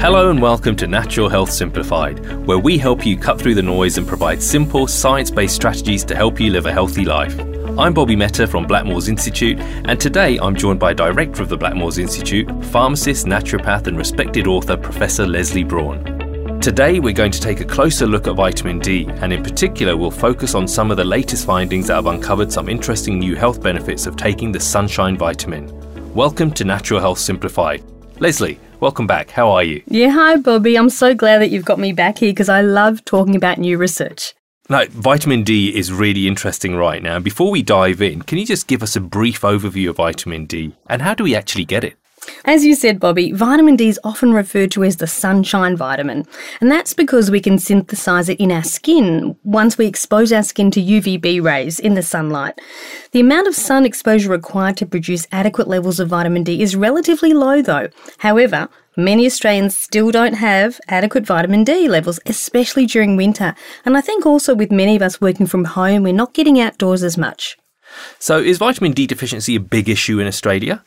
Hello and welcome to Natural Health Simplified, where we help you cut through the noise and provide simple, science based strategies to help you live a healthy life. I'm Bobby Mehta from Blackmores Institute, and today I'm joined by Director of the Blackmores Institute, pharmacist, naturopath, and respected author Professor Lesley Braun. Today we're going to take a closer look at vitamin D, and in particular, we'll focus on some of the latest findings that have uncovered some interesting new health benefits of taking the sunshine vitamin. Welcome to Natural Health Simplified. Lesley, welcome back. How are you? Yeah, hi, Bobby. I'm so glad that you've got me back here because I love talking about new research. Now, vitamin D is really interesting right now. Before we dive in, can you just give us a brief overview of vitamin D and how do we actually get it? As you said, Bobby, vitamin D is often referred to as the sunshine vitamin, and that's because we can synthesize it in our skin once we expose our skin to UVB rays in the sunlight. The amount of sun exposure required to produce adequate levels of vitamin D is relatively low, though. However, many Australians still don't have adequate vitamin D levels, especially during winter, and I think also with many of us working from home, we're not getting outdoors as much. So, is vitamin D deficiency a big issue in Australia?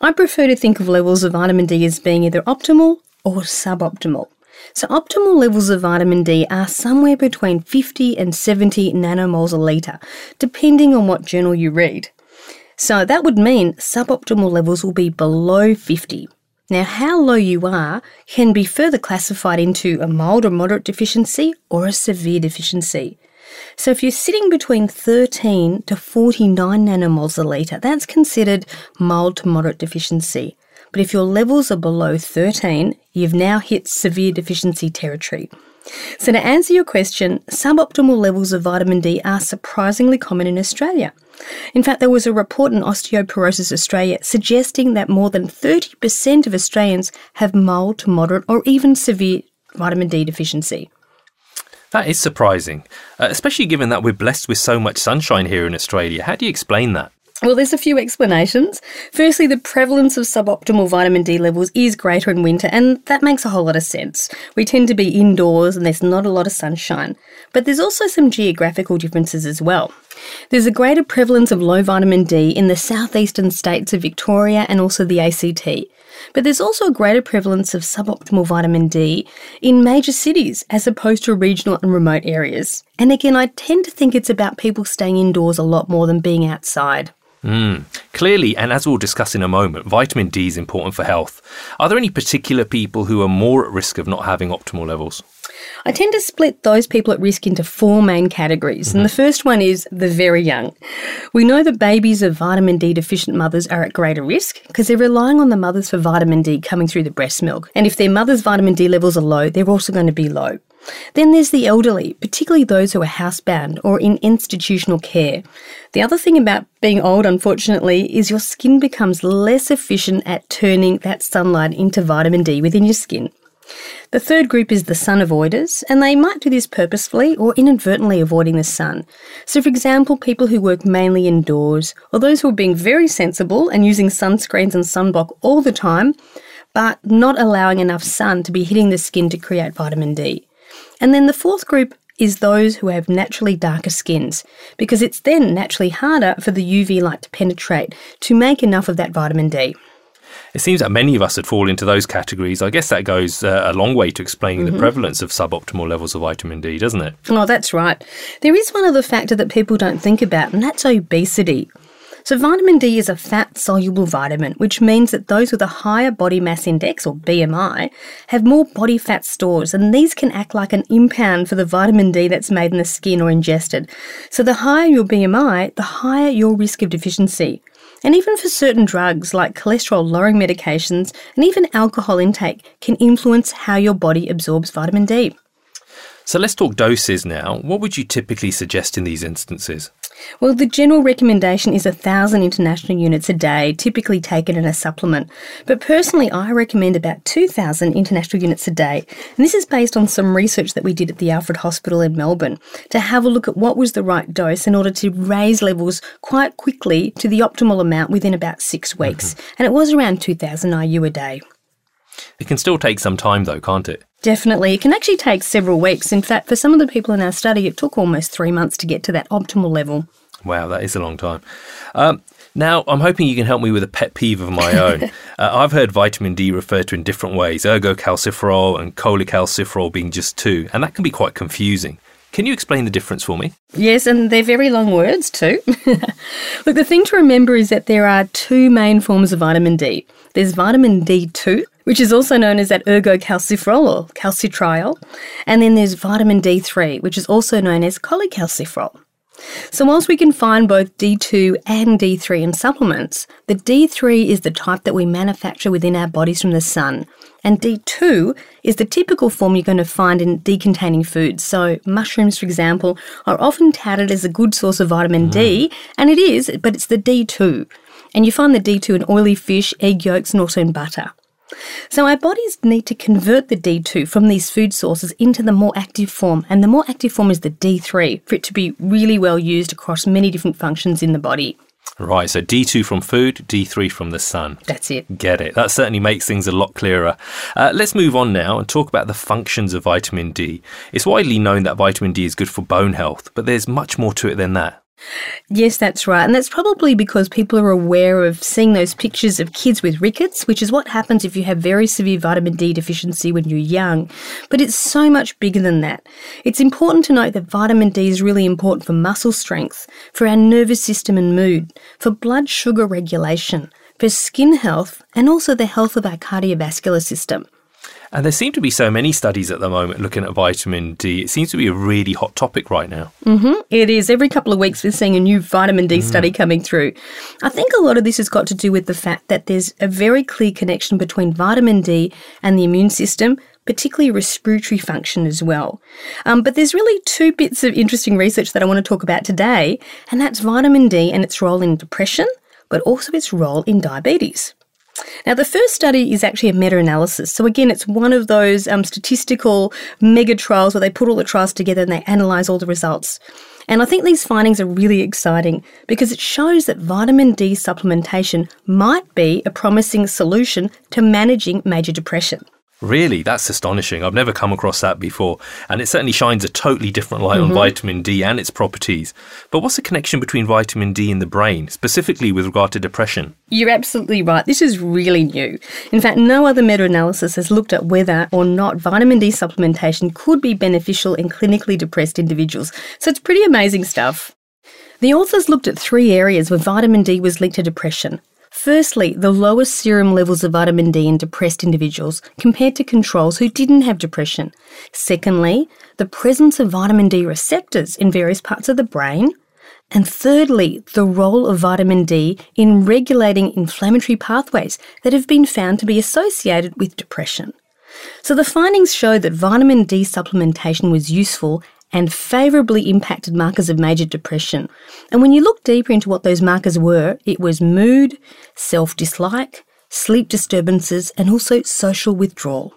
I prefer to think of levels of vitamin D as being either optimal or suboptimal. So, optimal levels of vitamin D are somewhere between 50 and 70 nanomoles a litre, depending on what journal you read. So, that would mean suboptimal levels will be below 50. Now, how low you are can be further classified into a mild or moderate deficiency or a severe deficiency. So if you're sitting between 13 to 49 nanomoles a litre, that's considered mild to moderate deficiency. But if your levels are below 13, you've now hit severe deficiency territory. So to answer your question, suboptimal levels of vitamin D are surprisingly common in Australia. In fact, there was a report in Osteoporosis Australia suggesting that more than 30% of Australians have mild to moderate or even severe vitamin D deficiency. That is surprising, uh, especially given that we're blessed with so much sunshine here in Australia. How do you explain that? Well, there's a few explanations. Firstly, the prevalence of suboptimal vitamin D levels is greater in winter, and that makes a whole lot of sense. We tend to be indoors and there's not a lot of sunshine. But there's also some geographical differences as well. There's a greater prevalence of low vitamin D in the southeastern states of Victoria and also the ACT. But there's also a greater prevalence of suboptimal vitamin D in major cities as opposed to regional and remote areas. And again, I tend to think it's about people staying indoors a lot more than being outside. Mm. Clearly, and as we'll discuss in a moment, vitamin D is important for health. Are there any particular people who are more at risk of not having optimal levels? I tend to split those people at risk into four main categories, mm-hmm. and the first one is the very young. We know that babies of vitamin D deficient mothers are at greater risk because they're relying on the mothers for vitamin D coming through the breast milk. And if their mother's vitamin D levels are low, they're also going to be low. Then there's the elderly, particularly those who are housebound or in institutional care. The other thing about being old, unfortunately, is your skin becomes less efficient at turning that sunlight into vitamin D within your skin. The third group is the sun avoiders, and they might do this purposefully or inadvertently avoiding the sun. So, for example, people who work mainly indoors, or those who are being very sensible and using sunscreens and sunblock all the time, but not allowing enough sun to be hitting the skin to create vitamin D. And then the fourth group is those who have naturally darker skins, because it's then naturally harder for the UV light to penetrate to make enough of that vitamin D. It seems that many of us would fall into those categories. I guess that goes uh, a long way to explaining mm-hmm. the prevalence of suboptimal levels of vitamin D, doesn't it? Oh, that's right. There is one other factor that people don't think about, and that's obesity. So, vitamin D is a fat soluble vitamin, which means that those with a higher body mass index, or BMI, have more body fat stores, and these can act like an impound for the vitamin D that's made in the skin or ingested. So, the higher your BMI, the higher your risk of deficiency. And even for certain drugs like cholesterol lowering medications and even alcohol intake can influence how your body absorbs vitamin D. So let's talk doses now. What would you typically suggest in these instances? Well, the general recommendation is 1,000 international units a day, typically taken in a supplement. But personally, I recommend about 2,000 international units a day. And this is based on some research that we did at the Alfred Hospital in Melbourne to have a look at what was the right dose in order to raise levels quite quickly to the optimal amount within about six weeks. Mm-hmm. And it was around 2,000 IU a day. It can still take some time, though, can't it? Definitely. It can actually take several weeks. In fact, for some of the people in our study, it took almost three months to get to that optimal level. Wow, that is a long time. Um, Now, I'm hoping you can help me with a pet peeve of my own. uh, I've heard vitamin D referred to in different ways, ergocalciferol and cholecalciferol being just two, and that can be quite confusing. Can you explain the difference for me? Yes, and they're very long words too. Look, the thing to remember is that there are two main forms of vitamin D. There's vitamin D2, which is also known as that ergocalciferol or calcitriol, and then there's vitamin D3, which is also known as cholecalciferol. So, whilst we can find both D2 and D3 in supplements, the D3 is the type that we manufacture within our bodies from the sun, and D2 is the typical form you're going to find in D containing foods. So, mushrooms, for example, are often touted as a good source of vitamin mm. D, and it is, but it's the D2. And you find the D2 in oily fish, egg yolks, and also in butter. So our bodies need to convert the D2 from these food sources into the more active form, and the more active form is the D3 for it to be really well used across many different functions in the body. Right, so D2 from food, D3 from the sun. That's it. Get it. That certainly makes things a lot clearer. Uh, let's move on now and talk about the functions of vitamin D. It's widely known that vitamin D is good for bone health, but there's much more to it than that. Yes, that's right. And that's probably because people are aware of seeing those pictures of kids with rickets, which is what happens if you have very severe vitamin D deficiency when you're young. But it's so much bigger than that. It's important to note that vitamin D is really important for muscle strength, for our nervous system and mood, for blood sugar regulation, for skin health, and also the health of our cardiovascular system. And there seem to be so many studies at the moment looking at vitamin D. It seems to be a really hot topic right now. Mm-hmm. It is. Every couple of weeks, we're seeing a new vitamin D mm. study coming through. I think a lot of this has got to do with the fact that there's a very clear connection between vitamin D and the immune system, particularly respiratory function as well. Um, but there's really two bits of interesting research that I want to talk about today, and that's vitamin D and its role in depression, but also its role in diabetes. Now, the first study is actually a meta analysis. So, again, it's one of those um, statistical mega trials where they put all the trials together and they analyse all the results. And I think these findings are really exciting because it shows that vitamin D supplementation might be a promising solution to managing major depression. Really? That's astonishing. I've never come across that before. And it certainly shines a totally different light mm-hmm. on vitamin D and its properties. But what's the connection between vitamin D and the brain, specifically with regard to depression? You're absolutely right. This is really new. In fact, no other meta analysis has looked at whether or not vitamin D supplementation could be beneficial in clinically depressed individuals. So it's pretty amazing stuff. The authors looked at three areas where vitamin D was linked to depression Firstly, the lowest serum levels of vitamin D in depressed individuals compared to controls who didn't have depression. Secondly, the presence of vitamin D receptors in various parts of the brain. And thirdly, the role of vitamin D in regulating inflammatory pathways that have been found to be associated with depression. So the findings show that vitamin D supplementation was useful and favourably impacted markers of major depression. And when you look deeper into what those markers were, it was mood, self dislike, sleep disturbances, and also social withdrawal.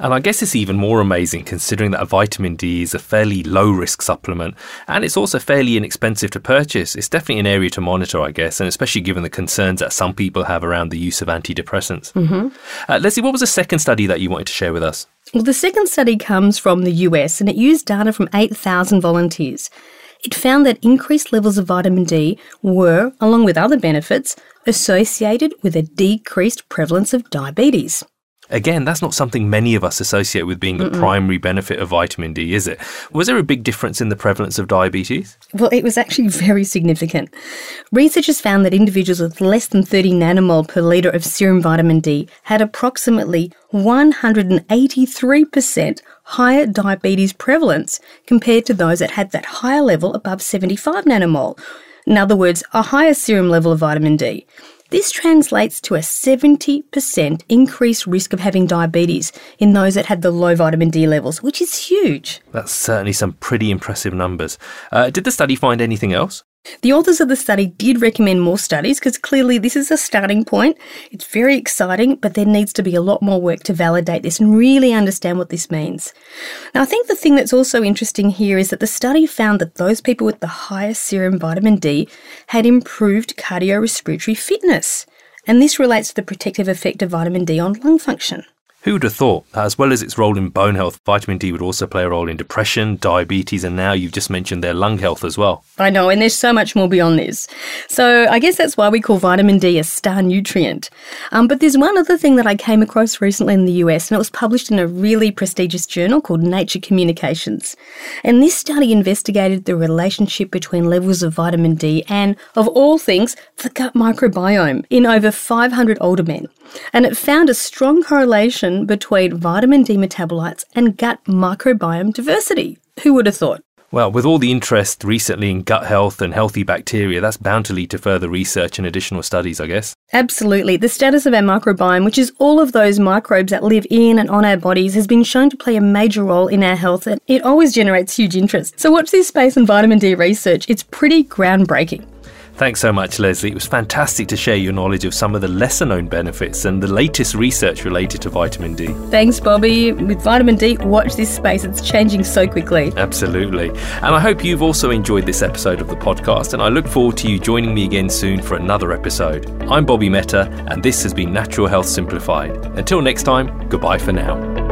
And I guess it's even more amazing considering that a vitamin D is a fairly low risk supplement and it's also fairly inexpensive to purchase. It's definitely an area to monitor, I guess, and especially given the concerns that some people have around the use of antidepressants. Mm-hmm. Uh, Lesley, what was the second study that you wanted to share with us? Well, the second study comes from the US and it used data from 8,000 volunteers. It found that increased levels of vitamin D were, along with other benefits, associated with a decreased prevalence of diabetes. Again, that's not something many of us associate with being the primary benefit of vitamin D, is it? Was there a big difference in the prevalence of diabetes? Well, it was actually very significant. Researchers found that individuals with less than 30 nanomole per litre of serum vitamin D had approximately 183% higher diabetes prevalence compared to those that had that higher level above 75 nanomole. In other words, a higher serum level of vitamin D. This translates to a 70% increased risk of having diabetes in those that had the low vitamin D levels, which is huge. That's certainly some pretty impressive numbers. Uh, did the study find anything else? The authors of the study did recommend more studies because clearly this is a starting point. It's very exciting, but there needs to be a lot more work to validate this and really understand what this means. Now, I think the thing that's also interesting here is that the study found that those people with the highest serum vitamin D had improved cardiorespiratory fitness. And this relates to the protective effect of vitamin D on lung function. Who would have thought that as well as its role in bone health, vitamin D would also play a role in depression, diabetes, and now you've just mentioned their lung health as well? I know, and there's so much more beyond this. So I guess that's why we call vitamin D a star nutrient. Um, but there's one other thing that I came across recently in the US, and it was published in a really prestigious journal called Nature Communications. And this study investigated the relationship between levels of vitamin D and, of all things, the gut microbiome in over 500 older men. And it found a strong correlation between vitamin D metabolites and gut microbiome diversity. Who would have thought? Well, with all the interest recently in gut health and healthy bacteria, that's bound to lead to further research and additional studies, I guess. Absolutely. The status of our microbiome, which is all of those microbes that live in and on our bodies, has been shown to play a major role in our health and it always generates huge interest. So, watch this space and vitamin D research. It's pretty groundbreaking. Thanks so much, Lesley. It was fantastic to share your knowledge of some of the lesser known benefits and the latest research related to vitamin D. Thanks, Bobby. With vitamin D, watch this space. It's changing so quickly. Absolutely. And I hope you've also enjoyed this episode of the podcast, and I look forward to you joining me again soon for another episode. I'm Bobby Mehta, and this has been Natural Health Simplified. Until next time, goodbye for now.